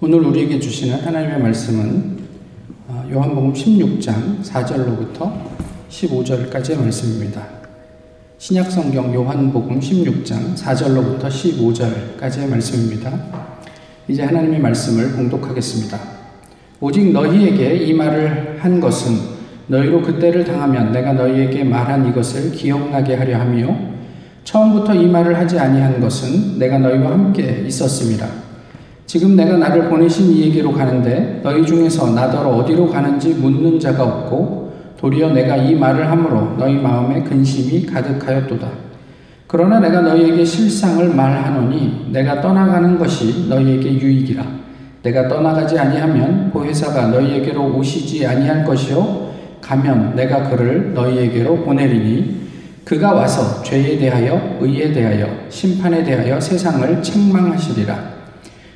오늘 우리에게 주시는 하나님의 말씀은 어, 요한복음 16장 4절로부터 15절까지의 말씀입니다. 신약 성경 요한복음 16장 4절로부터 15절까지의 말씀입니다. 이제 하나님의 말씀을 봉독하겠습니다. 오직 너희에게 이 말을 한 것은 너희로 그때를 당하면 내가 너희에게 말한 이것을 기억나게 하려 함이요 처음부터 이 말을 하지 아니한 것은 내가 너희와 함께 있었음이라. 지금 내가 나를 보내신 이에게로 가는데 너희 중에서 나더러 어디로 가는지 묻는 자가 없고 도리어 내가 이 말을 함으로 너희 마음에 근심이 가득하였도다. 그러나 내가 너희에게 실상을 말하노니 내가 떠나가는 것이 너희에게 유익이라. 내가 떠나가지 아니하면 보혜사가 너희에게로 오시지 아니할 것이요 가면 내가 그를 너희에게로 보내리니 그가 와서 죄에 대하여 의에 대하여 심판에 대하여 세상을 책망하시리라.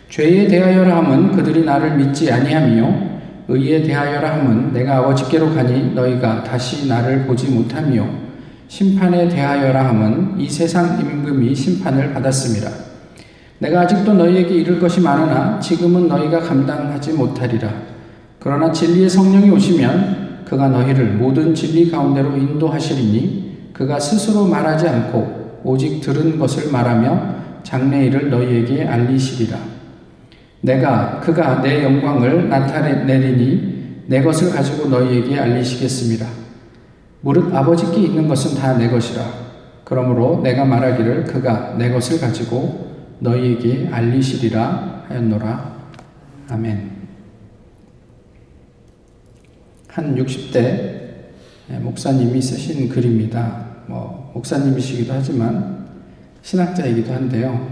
죄에 대하여라 함은 그들이 나를 믿지 아니하며 의에 대하여라 함은 내가 아버지께로 가니 너희가 다시 나를 보지 못하며 심판에 대하여라 함은 이 세상 임금이 심판을 받았습니다. 내가 아직도 너희에게 이를 것이 많으나 지금은 너희가 감당하지 못하리라. 그러나 진리의 성령이 오시면 그가 너희를 모든 진리 가운데로 인도하시리니 그가 스스로 말하지 않고 오직 들은 것을 말하며 장래일을 너희에게 알리시리라. 내가 그가 내 영광을 나타내리니 내 것을 가지고 너희에게 알리시겠습니다. 무릇 아버지께 있는 것은 다 내 것이라. 그러므로 내가 말하기를 그가 내 것을 가지고 너희에게 알리시리라 하였노라. 아멘. 한 60대 목사님이 쓰신 글입니다. 뭐 목사님이시기도 하지만 신학자이기도 한데요.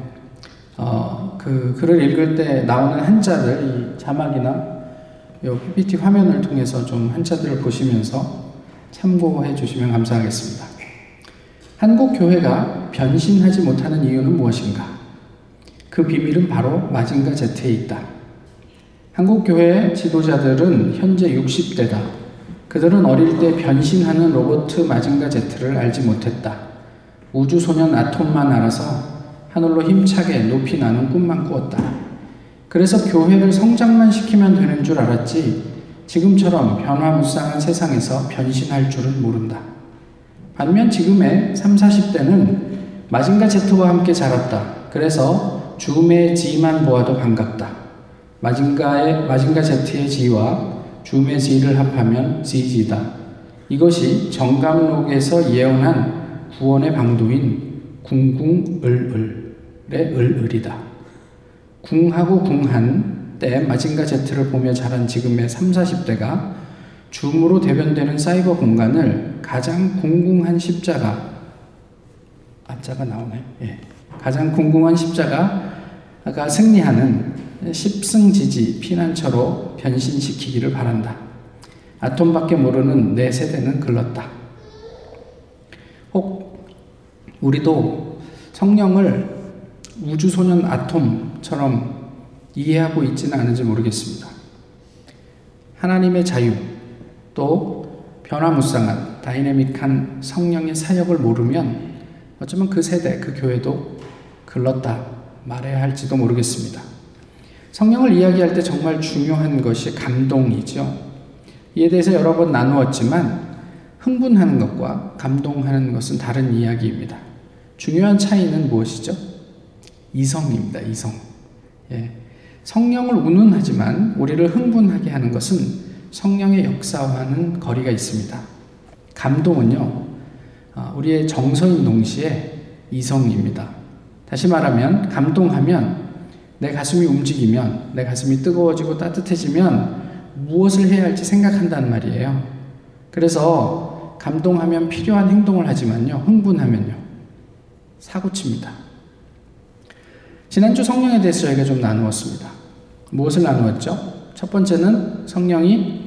어, 그 글을 읽을 때 나오는 한자들, 이 자막이나 요 PPT 화면을 통해서 좀 한자들을 보시면서 참고해 주시면 감사하겠습니다. 한국 교회가 변신하지 못하는 이유는 무엇인가? 그 비밀은 바로 마징가 제트에 있다. 한국 교회 지도자들은 현재 60대다. 그들은 어릴 때 변신하는 로버트 마징가 제트를 알지 못했다. 우주소년 아톰만 알아서 하늘로 힘차게 높이 나는 꿈만 꾸었다. 그래서 교회를 성장만 시키면 되는 줄 알았지 지금처럼 변화무쌍한 세상에서 변신할 줄은 모른다. 반면 지금의 3, 40대는 마징가 제트와 함께 자랐다. 그래서 줌의 지만 보아도 반갑다. 마징가의, 마징가 제트의 지와 줌의 지를 합하면 지지다. 이것이 정감록에서 예언한 구원의 방도인 궁궁을을 을을이다. 궁하고 궁한 때 마징가 제트를 보며 자란 지금의 3, 40대가 줌으로 대변되는 사이버 공간을 가장 궁궁한 십자가 안자가 나오네. 예. 가장 궁궁한 십자가가 승리하는 십승지지 피난처로 변신시키기를 바란다. 아톰밖에 모르는 내 세대는 글렀다. 혹 우리도 성령을 우주소년 아톰처럼 이해하고 있지는 않은지 모르겠습니다. 하나님의 자유, 또 변화무쌍한 다이내믹한 성령의 사역을 모르면 어쩌면 그 세대, 그 교회도 글렀다 말해야 할지도 모르겠습니다. 성령을 이야기할 때 정말 중요한 것이 감동이죠. 이에 대해서 여러 번 나누었지만 흥분하는 것과 감동하는 것은 다른 이야기입니다. 중요한 차이는 무엇이죠? 이성입니다. 이성. 예. 성령을 운운하지만 우리를 흥분하게 하는 것은 성령의 역사와는 거리가 있습니다. 감동은요, 아, 우리의 정서인 동시에 이성입니다. 다시 말하면, 감동하면 내 가슴이 움직이면, 내 가슴이 뜨거워지고 따뜻해지면 무엇을 해야 할지 생각한단 말이에요. 그래서 감동하면 필요한 행동을 하지만요, 흥분하면요, 사고칩니다. 지난주 성령에 대해서 저희가 좀 나누었습니다. 무엇을 나누었죠? 첫 번째는 성령이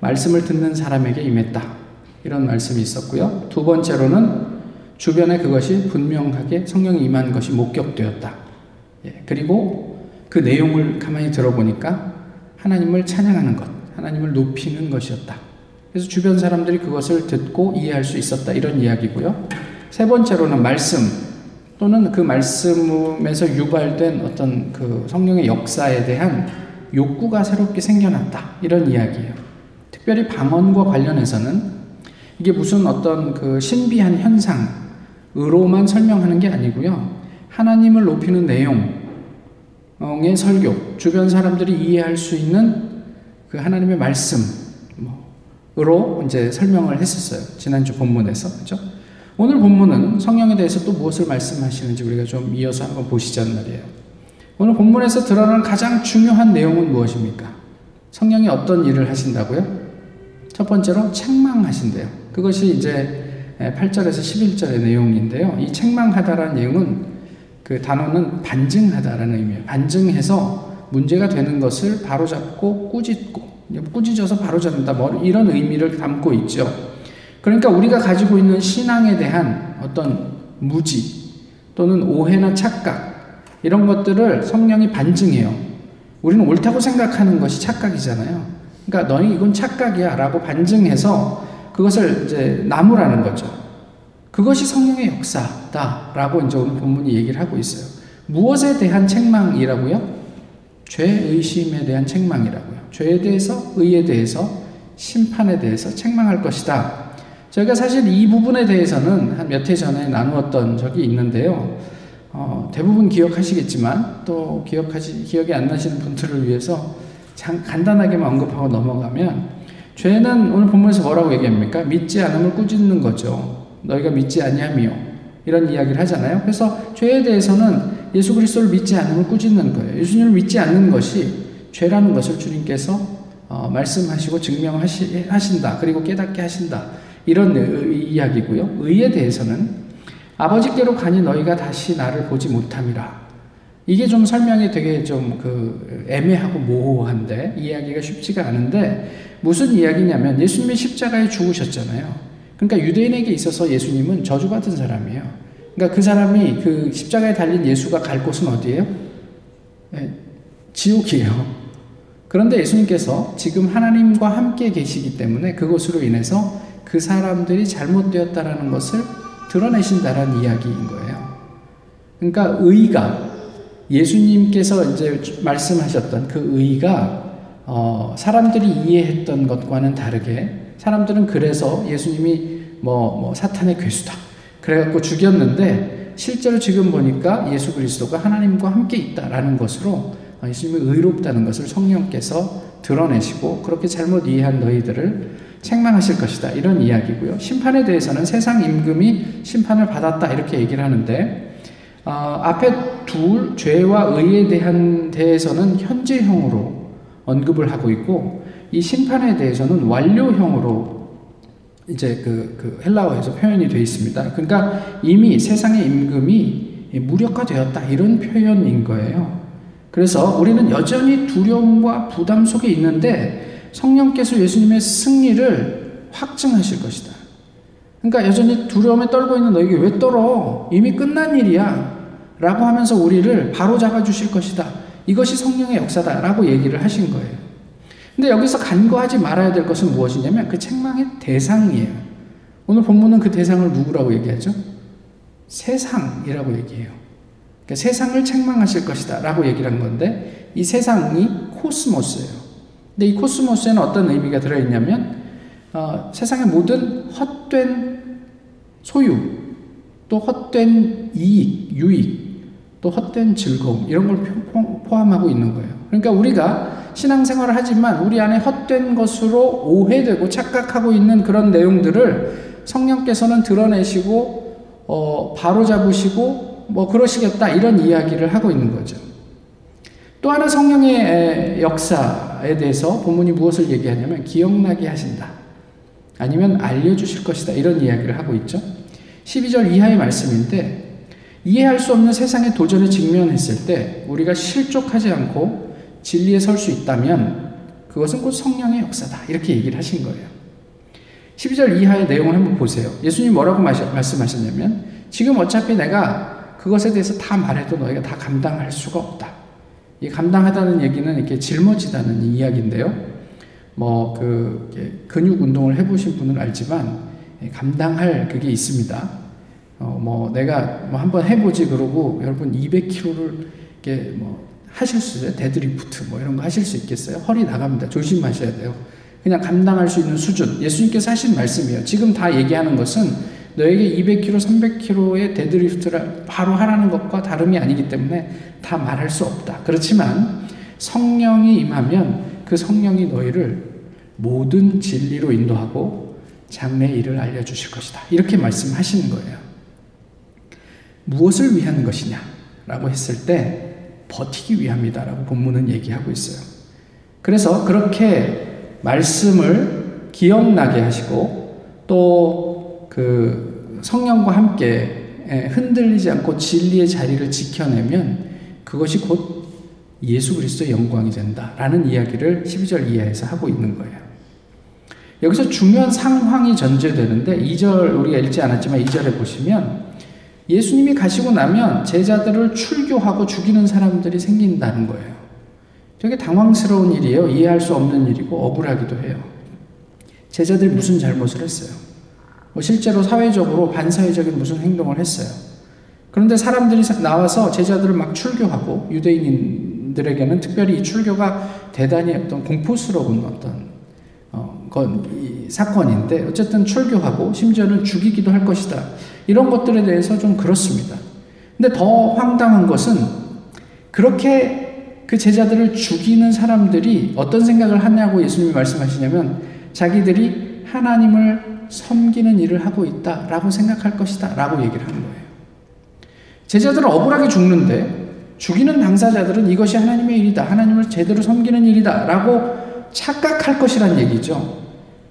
말씀을 듣는 사람에게 임했다. 이런 말씀이 있었고요. 두 번째로는 주변에 그것이 분명하게 성령이 임한 것이 목격되었다. 예, 그리고 그 내용을 가만히 들어보니까 하나님을 찬양하는 것, 하나님을 높이는 것이었다. 그래서 주변 사람들이 그것을 듣고 이해할 수 있었다. 이런 이야기고요. 세 번째로는 말씀, 또는 그 말씀에서 유발된 어떤 그 성령의 역사에 대한 욕구가 새롭게 생겨났다. 이런 이야기예요. 특별히 방언과 관련해서는 이게 무슨 어떤 그 신비한 현상으로만 설명하는 게 아니고요. 하나님을 높이는 내용의 설교, 주변 사람들이 이해할 수 있는 그 하나님의 말씀으로 이제 설명을 했었어요. 지난주 본문에서. 그죠? 오늘 본문은 성령에 대해서 또 무엇을 말씀하시는지 우리가 좀 이어서 한번 보시자는 말이에요. 오늘 본문에서 드러나는 가장 중요한 내용은 무엇입니까? 성령이 어떤 일을 하신다고요? 첫 번째로 책망하신대요. 그것이 이제 8절에서 11절의 내용인데요. 이 책망하다라는 내용은 그 단어는 반증하다라는 의미예요. 반증해서 문제가 되는 것을 바로잡고 꾸짖고 꾸짖어서 바로잡는다. 뭐 이런 의미를 담고 있죠. 그러니까 우리가 가지고 있는 신앙에 대한 어떤 무지 또는 오해나 착각 이런 것들을 성령이 반증해요. 우리는 옳다고 생각하는 것이 착각이잖아요. 그러니까 너희 이건 착각이야 라고 반증해서 그것을 이제 나무라는 거죠. 그것이 성령의 역사다 라고 이제 오늘 본문이 얘기를 하고 있어요. 무엇에 대한 책망이라고요? 죄 의심에 대한 책망이라고요. 죄에 대해서, 의에 대해서, 심판에 대해서 책망할 것이다. 저희가 사실 이 부분에 대해서는 한 몇 해 전에 나누었던 적이 있는데요. 어, 대부분 기억하시겠지만 또 기억하시 기억이 안 나시는 분들을 위해서 장, 간단하게만 언급하고 넘어가면 죄는 오늘 본문에서 뭐라고 얘기합니까? 믿지 않음을 꾸짖는 거죠. 너희가 믿지 아니하며 이런 이야기를 하잖아요. 그래서 죄에 대해서는 예수 그리스도를 믿지 않음을 꾸짖는 거예요. 예수님을 믿지 않는 것이 죄라는 것을 주님께서 어, 말씀하시고 증명하신다. 그리고 깨닫게 하신다. 이런 이야기고요. 의에 대해서는 아버지께로 가니 너희가 다시 나를 보지 못함이라. 이게 좀 설명이 되게 좀 그 애매하고 모호한데 이야기가 쉽지가 않은데 무슨 이야기냐면 예수님이 십자가에 죽으셨잖아요. 그러니까 유대인에게 있어서 예수님은 저주받은 사람이에요. 그러니까 그 사람이 그 십자가에 달린 예수가 갈 곳은 어디예요? 네, 지옥이에요. 그런데 예수님께서 지금 하나님과 함께 계시기 때문에 그것으로 인해서 그 사람들이 잘못되었다라는 것을 드러내신다라는 이야기인 거예요. 그러니까 의가 예수님께서 이제 말씀하셨던 그 의가 어, 사람들이 이해했던 것과는 다르게 사람들은 그래서 예수님이 뭐, 뭐 사탄의 괴수다. 그래갖고 죽였는데 실제로 지금 보니까 예수 그리스도가 하나님과 함께 있다라는 것으로 예수님이 의롭다는 것을 성령께서 드러내시고 그렇게 잘못 이해한 너희들을 책망하실 것이다. 이런 이야기고요. 심판에 대해서는 세상 임금이 심판을 받았다. 이렇게 얘기를 하는데, 어, 앞에 둘, 죄와 의에 대한 대해서는 현재형으로 언급을 하고 있고, 이 심판에 대해서는 완료형으로 이제 그, 그 헬라어에서 표현이 되어 있습니다. 그러니까 이미 세상의 임금이 무력화되었다. 이런 표현인 거예요. 그래서 우리는 여전히 두려움과 부담 속에 있는데, 성령께서 예수님의 승리를 확증하실 것이다. 그러니까 여전히 두려움에 떨고 있는 너에게 왜 떨어? 이미 끝난 일이야. 라고 하면서 우리를 바로 잡아주실 것이다. 이것이 성령의 역사다. 라고 얘기를 하신 거예요. 근데 여기서 간과하지 말아야 될 것은 무엇이냐면 그 책망의 대상이에요. 오늘 본문은 그 대상을 누구라고 얘기하죠? 세상이라고 얘기해요. 그러니까 세상을 책망하실 것이다. 라고 얘기를 한 건데 이 세상이 코스모스예요. 근데 이 코스모스에는 어떤 의미가 들어있냐면 어, 세상의 모든 헛된 소유, 또 헛된 이익, 유익, 또 헛된 즐거움 이런 걸 포함하고 있는 거예요. 그러니까 우리가 신앙생활을 하지만 우리 안에 헛된 것으로 오해되고 착각하고 있는 그런 내용들을 성령께서는 드러내시고 어, 바로 잡으시고 뭐 그러시겠다 이런 이야기를 하고 있는 거죠. 또 하나 성령의 역사에 대해서 본문이 무엇을 얘기하냐면 기억나게 하신다. 아니면 알려주실 것이다. 이런 이야기를 하고 있죠. 12절 이하의 말씀인데 이해할 수 없는 세상의 도전에 직면했을 때 우리가 실족하지 않고 진리에 설 수 있다면 그것은 곧 성령의 역사다. 이렇게 얘기를 하신 거예요. 12절 이하의 내용을 한번 보세요. 예수님 뭐라고 말씀하셨냐면 지금 어차피 내가 그것에 대해서 다 말해도 너희가 다 감당할 수가 없다. 이 감당하다는 얘기는 이렇게 짊어지다는 이야기인데요. 뭐 그 근육 운동을 해보신 분은 알지만 감당할 그게 있습니다. 어 뭐 내가 뭐 한번 해보지 그러고 여러분 200kg를 이렇게 뭐 하실 수 있어요? 데드리프트 뭐 이런 거 하실 수 있겠어요? 허리 나갑니다. 조심하셔야 돼요. 그냥 감당할 수 있는 수준. 예수님께서 하신 말씀이에요. 지금 다 얘기하는 것은 너에게 200kg, 300kg의 deadlift를 바로 하라는 것과 다름이 아니기 때문에 다 말할 수 없다. 그렇지만 성령이 임하면 그 성령이 너희를 모든 진리로 인도하고 장래 일을 알려주실 것이다. 이렇게 말씀하시는 거예요. 무엇을 위한 것이냐? 라고 했을 때 버티기 위함이다라고 본문은 얘기하고 있어요. 그래서 그렇게 말씀을 기억나게 하시고 또 그 성령과 함께 흔들리지 않고 진리의 자리를 지켜내면 그것이 곧 예수 그리스도의 영광이 된다라는 이야기를 12절 이하에서 하고 있는 거예요. 여기서 중요한 상황이 전제되는데 2절 우리가 읽지 않았지만 2절에 보시면 예수님이 가시고 나면 제자들을 출교하고 죽이는 사람들이 생긴다는 거예요. 되게 당황스러운 일이에요. 이해할 수 없는 일이고 억울하기도 해요. 제자들이 무슨 잘못을 했어요? 뭐 실제로 사회적으로 반사회적인 무슨 행동을 했어요. 그런데 사람들이 나와서 제자들을 막 출교하고 유대인들에게는 특별히 이 출교가 대단히 어떤 공포스러운 어떤 어, 건, 사건인데 어쨌든 출교하고 심지어는 죽이기도 할 것이다. 이런 것들에 대해서 좀 그렇습니다. 근데 더 황당한 것은 그렇게 그 제자들을 죽이는 사람들이 어떤 생각을 하냐고 예수님이 말씀하시냐면 자기들이 하나님을 섬기는 일을 하고 있다 라고 생각할 것이다 라고 얘기를 하는 거예요. 제자들은 억울하게 죽는데 죽이는 당사자들은 이것이 하나님의 일이다. 하나님을 제대로 섬기는 일이다. 라고 착각할 것이란 얘기죠.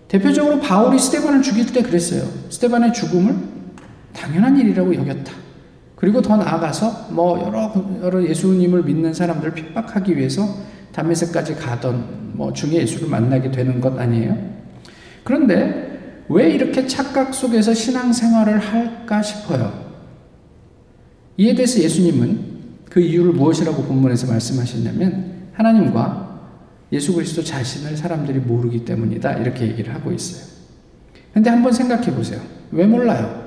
대표적으로 바울이 스테반을 죽일 때 그랬어요. 스테반의 죽음을 당연한 일이라고 여겼다. 그리고 더 나아가서 뭐 여러 여러 예수님을 믿는 사람들을 핍박하기 위해서 담메색까지 가던 뭐 중에 예수를 만나게 되는 것 아니에요? 그런데 왜 이렇게 착각 속에서 신앙생활을 할까 싶어요. 이에 대해서 예수님은 그 이유를 무엇이라고 본문에서 말씀하셨냐면 하나님과 예수 그리스도 자신을 사람들이 모르기 때문이다. 이렇게 얘기를 하고 있어요. 근데 한번 생각해 보세요. 왜 몰라요?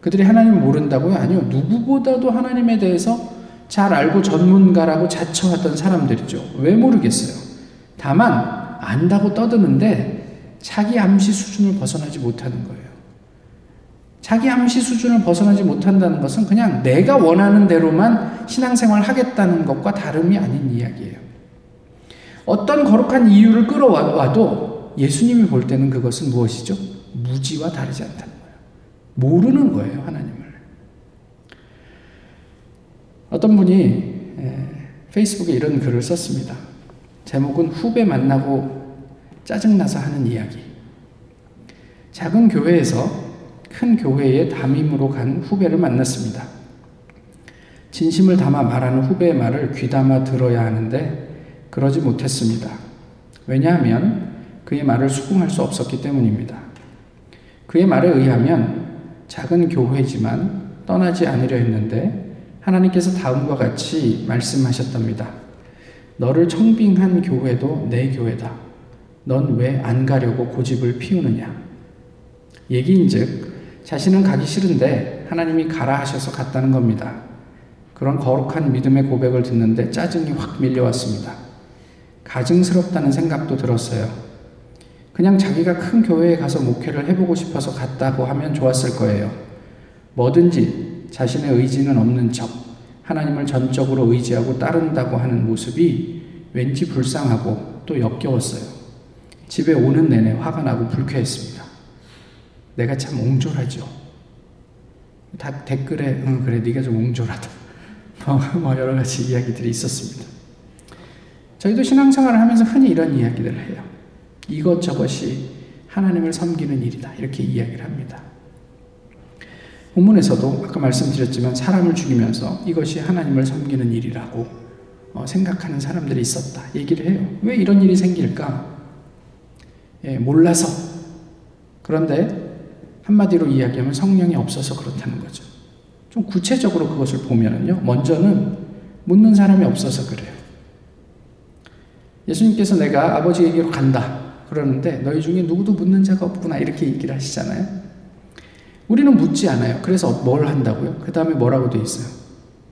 그들이 하나님을 모른다고요? 아니요. 누구보다도 하나님에 대해서 잘 알고 전문가라고 자처했던 사람들이죠. 왜 모르겠어요? 다만, 안다고 떠드는데 자기 암시 수준을 벗어나지 못하는 거예요. 자기 암시 수준을 벗어나지 못한다는 것은 그냥 내가 원하는 대로만 신앙생활 하겠다는 것과 다름이 아닌 이야기예요. 어떤 거룩한 이유를 끌어와도 예수님이 볼 때는 그것은 무엇이죠? 무지와 다르지 않다는 거예요. 모르는 거예요, 하나님을. 어떤 분이 페이스북에 이런 글을 썼습니다. 제목은 후배 만나고 짜증나서 하는 이야기. 작은 교회에서 큰 교회에 담임으로 간 후배를 만났습니다. 진심을 담아 말하는 후배의 말을 귀담아 들어야 하는데 그러지 못했습니다. 왜냐하면 그의 말을 수긍할 수 없었기 때문입니다. 그의 말에 의하면 작은 교회지만 떠나지 않으려 했는데 하나님께서 다음과 같이 말씀하셨답니다. 너를 청빙한 교회도 내 교회다. 넌 왜 안 가려고 고집을 피우느냐? 얘기인즉 자신은 가기 싫은데 하나님이 가라 하셔서 갔다는 겁니다. 그런 거룩한 믿음의 고백을 듣는데 짜증이 확 밀려왔습니다. 가증스럽다는 생각도 들었어요. 그냥 자기가 큰 교회에 가서 목회를 해보고 싶어서 갔다고 하면 좋았을 거예요. 뭐든지 자신의 의지는 없는 척, 하나님을 전적으로 의지하고 따른다고 하는 모습이 왠지 불쌍하고 또 역겨웠어요. 집에 오는 내내 화가 나고 불쾌했습니다. 내가 참 옹졸하죠. 다 댓글에 응 그래 네가 좀 옹졸하다. 뭐 여러 가지 이야기들이 있었습니다. 저희도 신앙생활을 하면서 흔히 이런 이야기들을 해요. 이것저것이 하나님을 섬기는 일이다. 이렇게 이야기를 합니다. 본문에서도 아까 말씀드렸지만 사람을 죽이면서 이것이 하나님을 섬기는 일이라고 어, 생각하는 사람들이 있었다. 얘기를 해요. 왜 이런 일이 생길까? 예, 몰라서. 그런데 한마디로 이야기하면 성령이 없어서 그렇다는 거죠. 좀 구체적으로 그것을 보면요. 먼저는 묻는 사람이 없어서 그래요. 예수님께서 내가 아버지에게로 간다. 그러는데 너희 중에 누구도 묻는 자가 없구나. 이렇게 얘기를 하시잖아요. 우리는 묻지 않아요. 그래서 뭘 한다고요? 그 다음에 뭐라고 돼 있어요?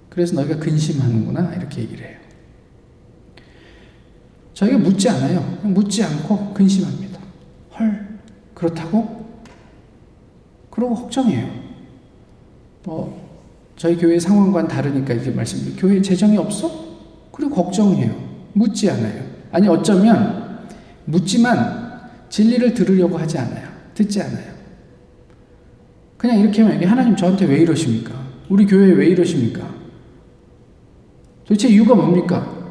그래서 너희가 근심하는구나. 이렇게 얘기를 해요. 저희가 묻지 않아요. 묻지 않고 근심합니다. 헐, 그렇다고? 그러고 걱정해요. 뭐, 저희 교회 상황과는 다르니까 이제 말씀드려요. 교회 재정이 없어? 그리고 걱정해요. 묻지 않아요. 아니, 어쩌면 묻지만 진리를 들으려고 하지 않아요. 듣지 않아요. 그냥 이렇게만 얘기 하나님 저한테 왜 이러십니까? 우리 교회에 왜 이러십니까? 도대체 이유가 뭡니까?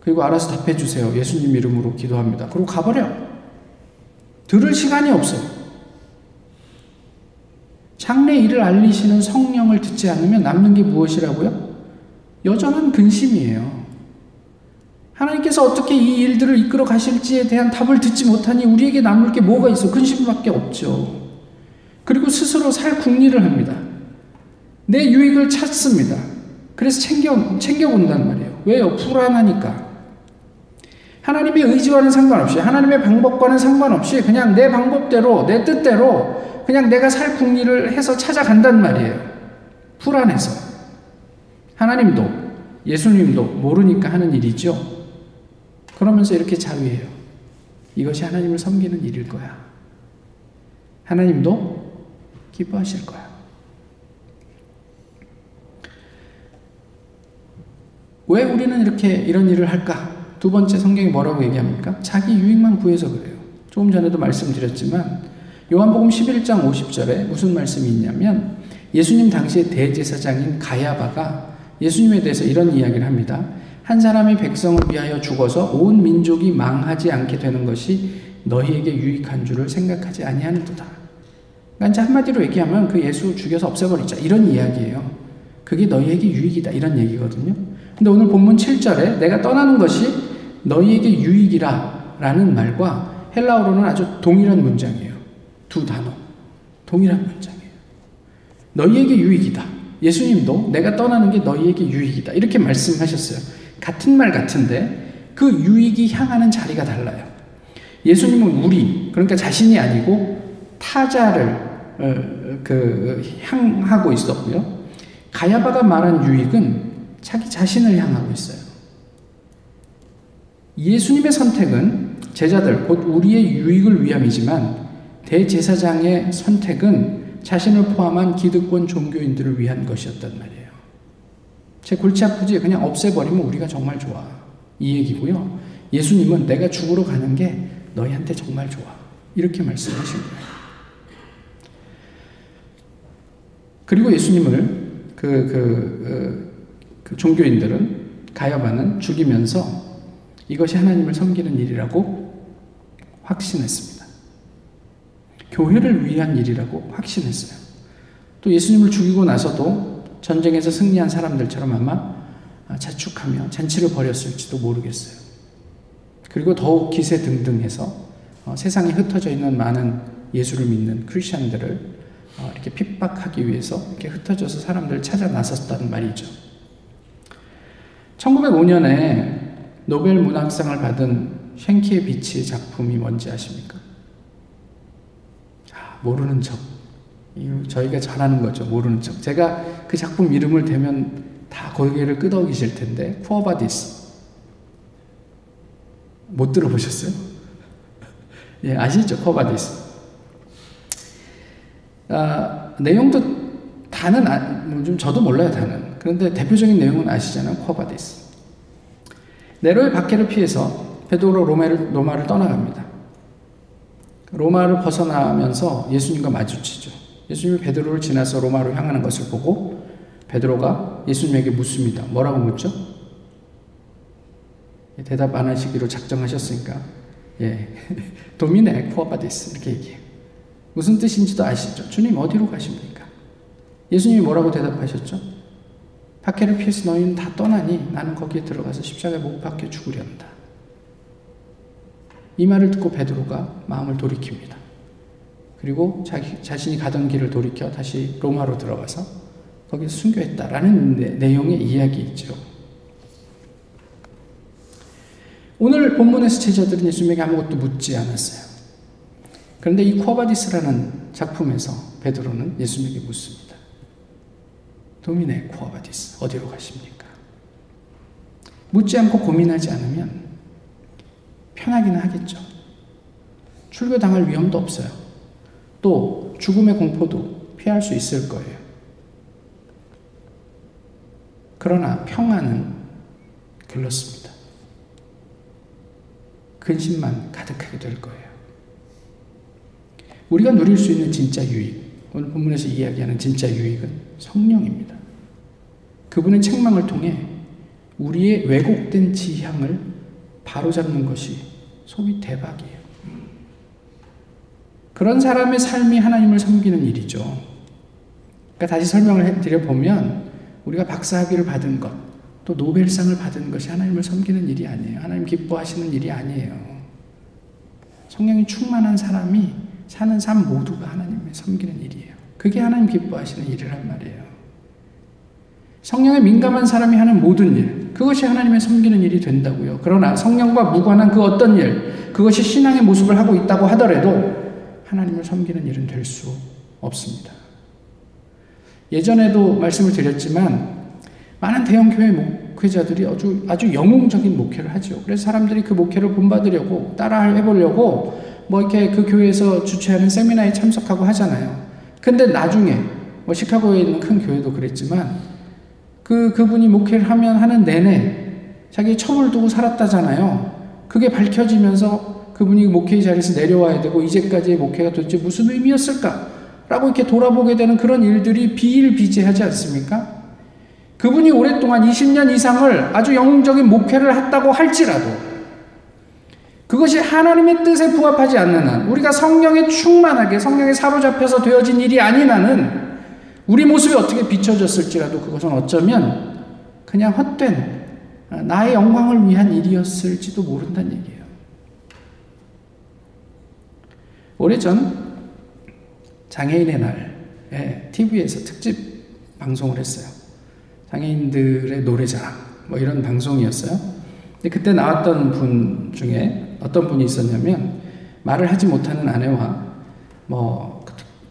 그리고 알아서 답해 주세요. 예수님 이름으로 기도합니다. 그리고 가버려. 들을 시간이 없어. 장래 일을 알리시는 성령을 듣지 않으면 남는 게 무엇이라고요? 여전한 근심이에요. 하나님께서 어떻게 이 일들을 이끌어 가실지에 대한 답을 듣지 못하니 우리에게 남을 게 뭐가 있어? 근심밖에 없죠. 그리고 스스로 살 궁리를 합니다. 내 유익을 찾습니다. 그래서 챙겨, 챙겨본단 말이에요. 왜요? 불안하니까. 하나님의 의지와는 상관없이, 하나님의 방법과는 상관없이, 그냥 내 방법대로, 내 뜻대로, 그냥 내가 살 궁리를 해서 찾아간단 말이에요. 불안해서. 하나님도, 예수님도 모르니까 하는 일이죠. 그러면서 이렇게 자위해요. 이것이 하나님을 섬기는 일일 거야. 하나님도 기뻐하실 거야. 왜 우리는 이렇게 이런 일을 할까? 두 번째 성경이 뭐라고 얘기합니까? 자기 유익만 구해서 그래요. 조금 전에도 말씀드렸지만 요한복음 11장 50절에 무슨 말씀이 있냐면 예수님 당시의 대제사장인 가야바가 예수님에 대해서 이런 이야기를 합니다. 한 사람이 백성을 위하여 죽어서 온 민족이 망하지 않게 되는 것이 너희에게 유익한 줄을 생각하지 아니하는도다. 그러니까 이제 한마디로 얘기하면 그 예수 죽여서 없애버리자 이런 이야기예요. 그게 너희에게 유익이다 이런 얘기거든요. 근데 오늘 본문 7절에 내가 떠나는 것이 너희에게 유익이라 라는 말과 헬라어로는 아주 동일한 문장이에요. 두 단어. 동일한 문장이에요. 너희에게 유익이다. 예수님도 내가 떠나는 게 너희에게 유익이다. 이렇게 말씀하셨어요. 같은 말 같은데 그 유익이 향하는 자리가 달라요. 예수님은 우리, 그러니까 자신이 아니고 타자를 어, 그 향하고 있었고요. 가야바가 말한 유익은 자기 자신을 향하고 있어요. 예수님의 선택은 제자들, 곧 우리의 유익을 위함이지만 대제사장의 선택은 자신을 포함한 기득권 종교인들을 위한 것이었단 말이에요. 제 골치 아프지? 그냥 없애버리면 우리가 정말 좋아. 이 얘기고요. 예수님은 내가 죽으러 가는 게 너희한테 정말 좋아. 이렇게 말씀하신 거예요. 그리고 예수님을 그, 그, 어, 그 종교인들은 가야바는 죽이면서 이것이 하나님을 섬기는 일이라고 확신했습니다. 교회를 위한 일이라고 확신했어요. 또 예수님을 죽이고 나서도 전쟁에서 승리한 사람들처럼 아마 자축하며 잔치를 벌였을지도 모르겠어요. 그리고 더욱 기세 등등해서 어, 세상에 흩어져 있는 많은 예수를 믿는 크리스천들을 어, 이렇게 핍박하기 위해서 이렇게 흩어져서 사람들을 찾아 나섰다는 말이죠. 1905년에 노벨 문학상을 받은 쉔키에비치의 작품이 뭔지 아십니까? 아, 모르는 척. 저희가 잘하는 거죠. 모르는 척. 제가 그 작품 이름을 대면 다 고개를 끄덕이실 텐데, Quo Vadis. 못 들어보셨어요? 예, 아시죠? Quo Vadis. 아, 내용도 다는, 아, 뭐 저도 몰라요, 다는. 그런데 대표적인 내용은 아시잖아요. Quo Vadis. 네로의 박해를 피해서 베드로 로마를, 로마를 떠나갑니다. 로마를 벗어나면서 예수님과 마주치죠. 예수님이 베드로를 지나서 로마로 향하는 것을 보고 베드로가 예수님에게 묻습니다. 뭐라고 묻죠? 대답 안 하시기로 작정하셨으니까 예, Domine, quo vadis 이렇게 얘기해요. 무슨 뜻인지도 아시죠? 주님 어디로 가십니까? 예수님이 뭐라고 대답하셨죠? 박해를 피해서 너희는 다 떠나니 나는 거기에 들어가서 십자가에 못 박혀 죽으련다. 이 말을 듣고 베드로가 마음을 돌이킵니다. 그리고 자기 자신이 가던 길을 돌이켜 다시 로마로 들어가서 거기서 순교했다라는 내, 내용의 이야기이죠. 오늘 본문에서 제자들은 예수님에게 아무것도 묻지 않았어요. 그런데 이 Quo Vadis라는 작품에서 베드로는 예수님에게 묻습니다. Domine, quo vadis 어디로 가십니까? 묻지 않고 고민하지 않으면 편하기는 하겠죠. 출교당할 위험도 없어요. 또 죽음의 공포도 피할 수 있을 거예요. 그러나 평안은 글렀습니다. 근심만 가득하게 될 거예요. 우리가 누릴 수 있는 진짜 유익, 오늘 본문에서 이야기하는 진짜 유익은 성령입니다. 그분의 책망을 통해 우리의 왜곡된 지향을 바로잡는 것이 소위 대박이에요. 그런 사람의 삶이 하나님을 섬기는 일이죠. 그러니까 다시 설명을 드려보면 우리가 박사학위를 받은 것, 또 노벨상을 받은 것이 하나님을 섬기는 일이 아니에요. 하나님 기뻐하시는 일이 아니에요. 성령이 충만한 사람이 사는 삶 모두가 하나님을 섬기는 일이에요. 그게 하나님 기뻐하시는 일이란 말이에요. 성령에 민감한 사람이 하는 모든 일, 그것이 하나님의 섬기는 일이 된다고요. 그러나 성령과 무관한 그 어떤 일, 그것이 신앙의 모습을 하고 있다고 하더라도 하나님을 섬기는 일은 될 수 없습니다. 예전에도 말씀을 드렸지만 많은 대형 교회 목회자들이 아주 아주 영웅적인 목회를 하죠. 그래서 사람들이 그 목회를 본받으려고 따라 해보려고 뭐 이렇게 그 교회에서 주최하는 세미나에 참석하고 하잖아요. 근데 나중에 뭐 시카고에 있는 큰 교회도 그랬지만 그 그분이 목회를 하면 하는 내내 자기 첩을 두고 살았다잖아요. 그게 밝혀지면서 그분이 목회 자리에서 내려와야 되고 이제까지의 목회가 도대체 무슨 의미였을까? 라고 이렇게 돌아보게 되는 그런 일들이 비일비재하지 않습니까? 그분이 오랫동안 20년 이상을 아주 영웅적인 목회를 했다고 할지라도 그것이 하나님의 뜻에 부합하지 않는 한 우리가 성령에 충만하게 성령에 사로잡혀서 되어진 일이 아닌 한은 우리 모습이 어떻게 비춰졌을지라도 그것은 어쩌면 그냥 헛된 나의 영광을 위한 일이었을지도 모른다는 얘기예요. 오래전 장애인의 날에 TV에서 특집 방송을 했어요. 장애인들의 노래자랑 뭐 이런 방송이었어요. 근데 그때 나왔던 분 중에 어떤 분이 있었냐면 말을 하지 못하는 아내와 뭐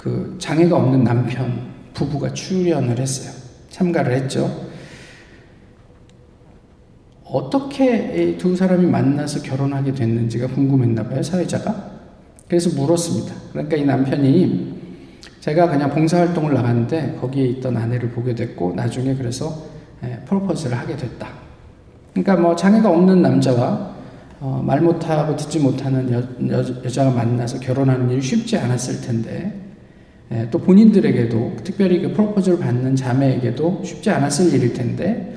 그 장애가 없는 남편 부부가 출연을 했어요. 참가를 했죠. 어떻게 두 사람이 만나서 결혼하게 됐는지가 궁금했나 봐요, 사회자가. 그래서 물었습니다. 그러니까 이 남편이 제가 그냥 봉사활동을 나갔는데 거기에 있던 아내를 보게 됐고 나중에 그래서 예, 프로포즈를 하게 됐다. 그러니까 뭐 장애가 없는 남자와 어, 말 못하고 듣지 못하는 여, 여, 자가 만나서 결혼하는 일이 쉽지 않았을 텐데 예, 또 본인들에게도 특별히 그 프로포즈를 받는 자매에게도 쉽지 않았을 일일 텐데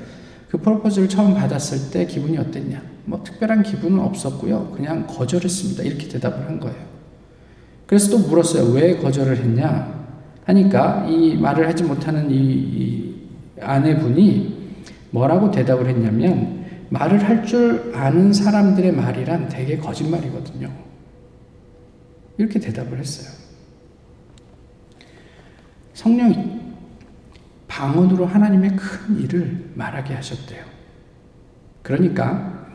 그 프로포즈를 처음 받았을 때 기분이 어땠냐? 뭐 특별한 기분은 없었고요. 그냥 거절했습니다. 이렇게 대답을 한 거예요. 그래서 또 물었어요. 왜 거절을 했냐? 하니까 이 말을 하지 못하는 이, 이 아내분이 뭐라고 대답을 했냐면 말을 할 줄 아는 사람들의 말이란 되게 거짓말이거든요. 이렇게 대답을 했어요. 성령이 방언으로 하나님의 큰 일을 말하게 하셨대요. 그러니까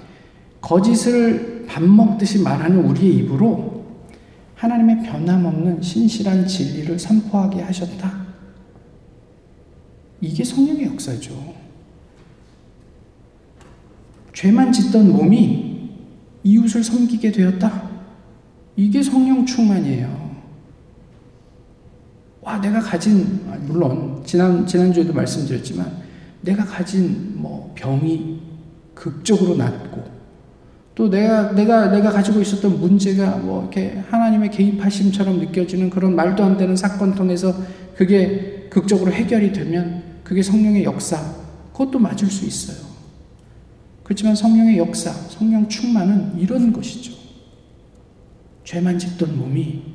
거짓을 밥 먹듯이 말하는 우리의 입으로 하나님의 변함없는 신실한 진리를 선포하게 하셨다. 이게 성령의 역사죠. 죄만 짓던 몸이 이웃을 섬기게 되었다. 이게 성령 충만이에요. 와, 내가 가진, 아, 물론, 지난, 지난주에도 말씀드렸지만, 내가 가진 뭐 병이 극적으로 낫고, 또 내가 내가 내가 가지고 있었던 문제가 뭐 이렇게 하나님의 개입하심처럼 느껴지는 그런 말도 안 되는 사건 통해서 그게 극적으로 해결이 되면 그게 성령의 역사 그것도 맞을 수 있어요. 그렇지만 성령의 역사, 성령 충만은 이런 것이죠. 죄만 짓던 몸이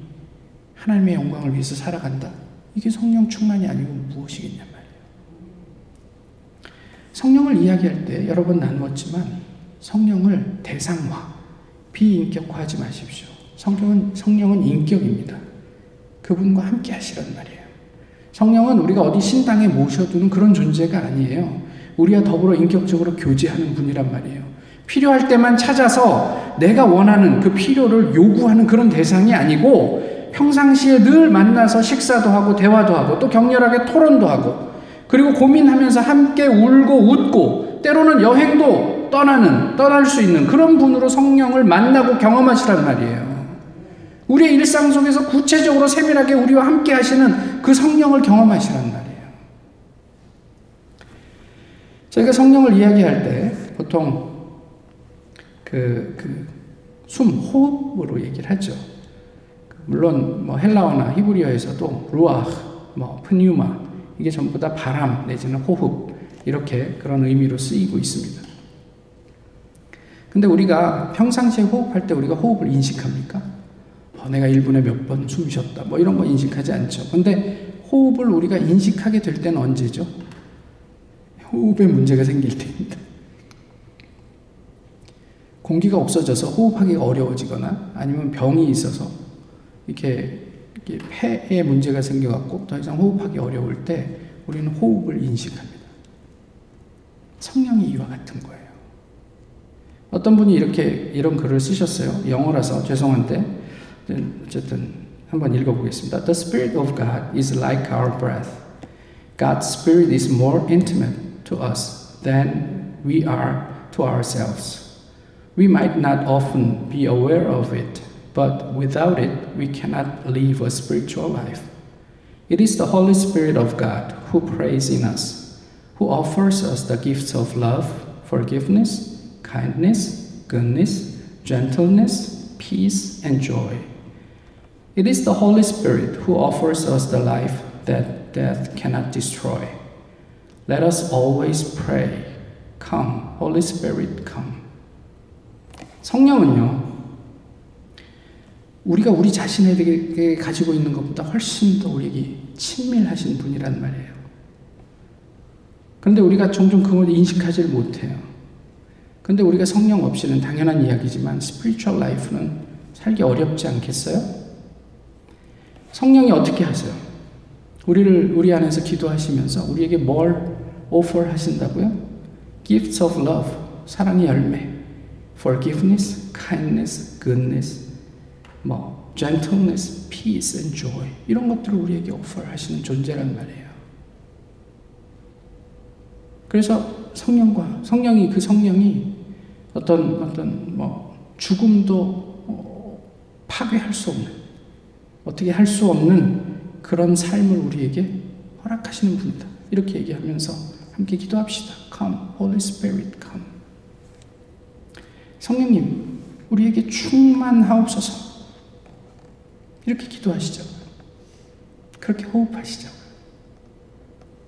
하나님의 영광을 위해서 살아간다. 이게 성령 충만이 아니고 무엇이겠냐 말이에요. 성령을 이야기할 때 여러 번 나누었지만 성령을 대상화, 비인격화하지 마십시오. 성령은, 성령은 인격입니다. 그분과 함께 하시란 말이에요. 성령은 우리가 어디 신당에 모셔두는 그런 존재가 아니에요. 우리와 더불어 인격적으로 교제하는 분이란 말이에요. 필요할 때만 찾아서 내가 원하는 그 필요를 요구하는 그런 대상이 아니고 평상시에 늘 만나서 식사도 하고 대화도 하고 또 격렬하게 토론도 하고 그리고 고민하면서 함께 울고 웃고 때로는 여행도 떠나는, 떠날 수 있는 그런 분으로 성령을 만나고 경험하시란 말이에요. 우리의 일상 속에서 구체적으로 세밀하게 우리와 함께 하시는 그 성령을 경험하시란 말이에요. 저희가 성령을 이야기할 때 보통 그, 그, 숨, 호흡으로 얘기를 하죠. 물론 뭐 헬라어나 히브리어에서도 루아흐, 뭐 프뉴마 이게 전부 다 바람 내지는 호흡 이렇게 그런 의미로 쓰이고 있습니다. 근데 우리가 평상시에 호흡할 때 우리가 호흡을 인식합니까? 어, 내가 1분에 몇 번 숨 쉬었다. 뭐 이런 거 인식하지 않죠. 근데 호흡을 우리가 인식하게 될 때는 언제죠? 호흡에 문제가 생길 때입니다. 공기가 없어져서 호흡하기가 어려워지거나 아니면 병이 있어서 이렇게, 이렇게 폐에 문제가 생겨갖고 더 이상 호흡하기 어려울 때 우리는 호흡을 인식합니다. 성령이 이와 같은 거예요. 어떤 분이 이렇게 이런 글을 쓰셨어요. 영어라서 죄송한데 어쨌든 한번 읽어보겠습니다. The Spirit of God is like our breath. God's Spirit is more intimate to us than we are to ourselves. We might not often be aware of it, but without it, we cannot live a spiritual life. It is the Holy Spirit of God who prays in us, who offers us the gifts of love, forgiveness, kindness, goodness, gentleness, peace, and joy. It is the Holy Spirit who offers us the life that death cannot destroy. Let us always pray, Come, Holy Spirit, come. 성령은요, 우리가 우리 자신에게 가지고 있는 것보다 훨씬 더 우리에게 친밀하신 분이란 말이에요. 그런데 우리가 종종 그걸 인식하지를 못해요. 근데 우리가 성령 없이는 당연한 이야기지만 spiritual life는 살기 어렵지 않겠어요? 성령이 어떻게 하세요? 우리를 우리 안에서 기도하시면서 우리에게 뭘 오퍼 하신다고요? Gifts of love, 사랑의 열매. forgiveness, kindness, goodness, 뭐 gentleness, peace and joy 이런 것들을 우리에게 오퍼하시는 존재란 말이에요. 그래서 성령과 성령이 그 성령이 어떤 어떤 뭐 죽음도 어, 파괴할 수 없는 어떻게 할 수 없는 그런 삶을 우리에게 허락하시는 분이다. 이렇게 얘기하면서 함께 기도합시다. Come, Holy Spirit, come. 성령님, 우리에게 충만하옵소서. 이렇게 기도하시죠. 그렇게 호흡하시죠.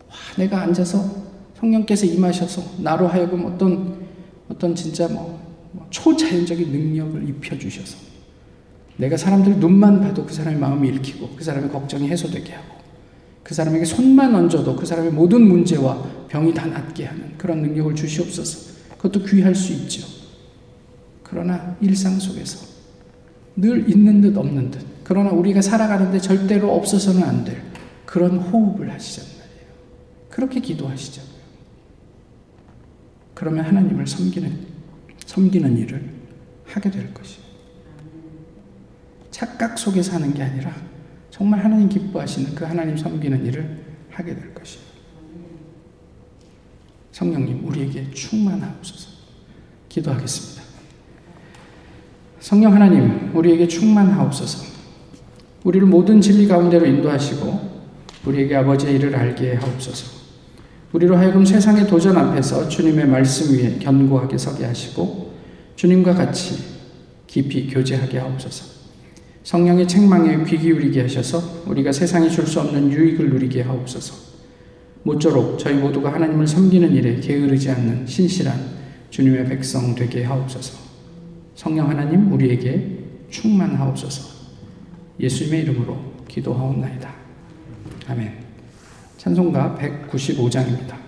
와, 내가 앉아서 성령께서 임하셔서 나로 하여금 어떤 어떤 진짜 뭐, 뭐 초자연적인 능력을 입혀 주셔서 내가 사람들 눈만 봐도 그 사람의 마음이 읽히고 그 사람의 걱정이 해소되게 하고 그 사람에게 손만 얹어도 그 사람의 모든 문제와 병이 다 낫게 하는 그런 능력을 주시옵소서. 그것도 귀할 수 있죠. 그러나 일상 속에서 늘 있는 듯 없는 듯. 그러나 우리가 살아가는데 절대로 없어서는 안 될 그런 호흡을 하시단 말이에요. 그렇게 기도하시자고요. 그러면 하나님을 섬기는, 섬기는 일을 하게 될 것이에요. 착각 속에 사는 게 아니라 정말 하나님 기뻐하시는 그 하나님 섬기는 일을 하게 될 것이에요. 성령님, 우리에게 충만하옵소서. 기도하겠습니다. 성령 하나님, 우리에게 충만하옵소서. 우리를 모든 진리 가운데로 인도하시고, 우리에게 아버지의 일을 알게 하옵소서. 우리로 하여금 세상의 도전 앞에서 주님의 말씀 위에 견고하게 서게 하시고, 주님과 같이 깊이 교제하게 하옵소서. 성령의 책망에 귀 기울이게 하셔서 우리가 세상이 줄 수 없는 유익을 누리게 하옵소서. 모쪼록 저희 모두가 하나님을 섬기는 일에 게으르지 않는 신실한 주님의 백성 되게 하옵소서. 성령 하나님 우리에게 충만하옵소서. 예수님의 이름으로 기도하옵나이다. 아멘. 찬송가 195장입니다.